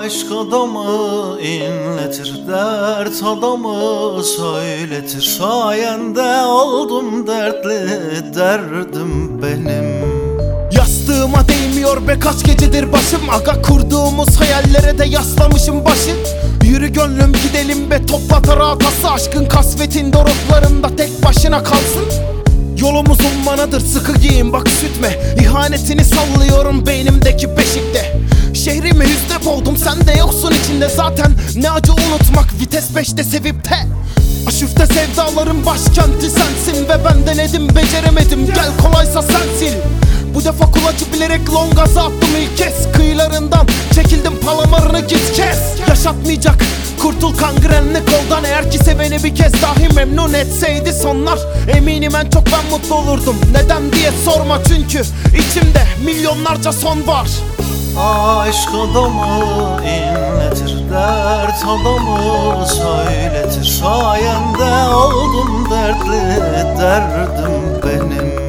Aşk adamı inletir, dert adamı söyletir. Sayende oldum dertli, derdim benim. Yastığıma değmiyor be kaç gecedir başım. Aga kurduğumuz hayallere de yaslamışım başı. Yürü gönlüm gidelim be topla taratası Aşkın kasvetin doruklarında tek başına kalsın. Yolumuz ummanadır sıkı giyin bak üşütme İhanetini sallıyorum beynimdeki Ne acı unutmak vites beşte sevip de Aşıfte sevdaların başkenti sensin Ve ben denedim beceremedim. Gel kolaysa sen sil. Bu defa kulacı bilerek long gaza attım ilk kez. Kıyılarından çekildim palamarını git kes! Yaşatmayacak kurtul kangrenli koldan. Eğer ki seveni bir kez dahi memnun etseydi sonlar Eminim en çok ben mutlu olurdum. Neden diye sorma çünkü içimde milyonlarca son var Aşk adamı inletir, dert adamı söyletir. Sayende oldum dertli, derdim benim.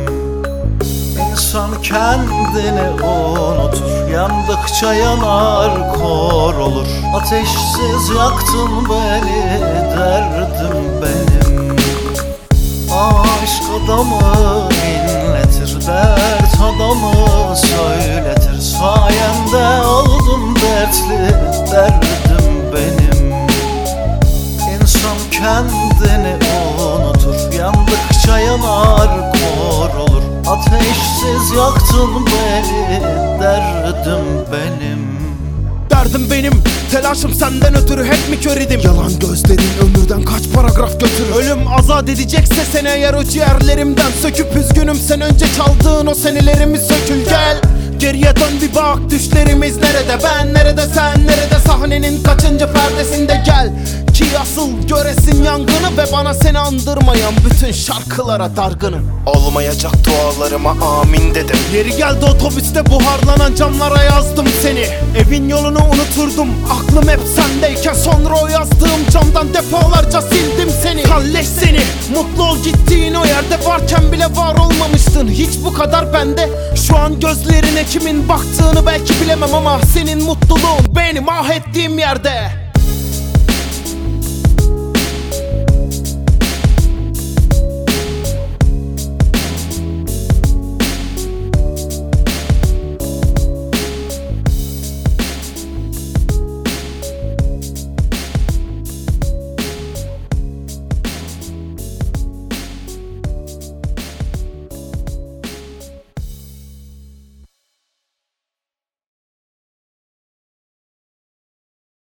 İnsan kendini unutur, yandıkça yanar kor olur. Ateşsiz yaktın beni, derdim benim. Aşk adamı dertli, derdim benim. İnsan kendini unutur, yandıkça yanar kor olur. Ateşsiz yaktın beni, derdim benim. Derdim benim telaşım senden ötürü hep mi kör idim? Yalan gözlerin ömürden kaç paragraf götürür? Ölüm azat edecekse seni eğer o ciğerlerimden. Söküp üzgünüm sen önce çaldığın o senelerimi sökül Geriye dön bir bak düşlerimiz nerede? Ben nerede sen nerede? Sahnenin kaçıncı perdesinde gel. Ki asıl göresin yangını ve bana seni andırmayan bütün şarkılara dargınım. Olmayacak dualarıma amin dedim. Yeri geldi otobüste buharlanan camlara yazdım seni. Evin yolunu unuturdum. Aklım hep sendeyken Sonra o yazdığım camdan defalarca sildim seni. Kalleş seni. Mutlu ol gittiğin o yerde varken bile var olmamıştın Hiç bu kadar bende. Şu an gözlerine kimin baktığını belki bilemem ama Senin mutluluğun benim ah ettiğim yerde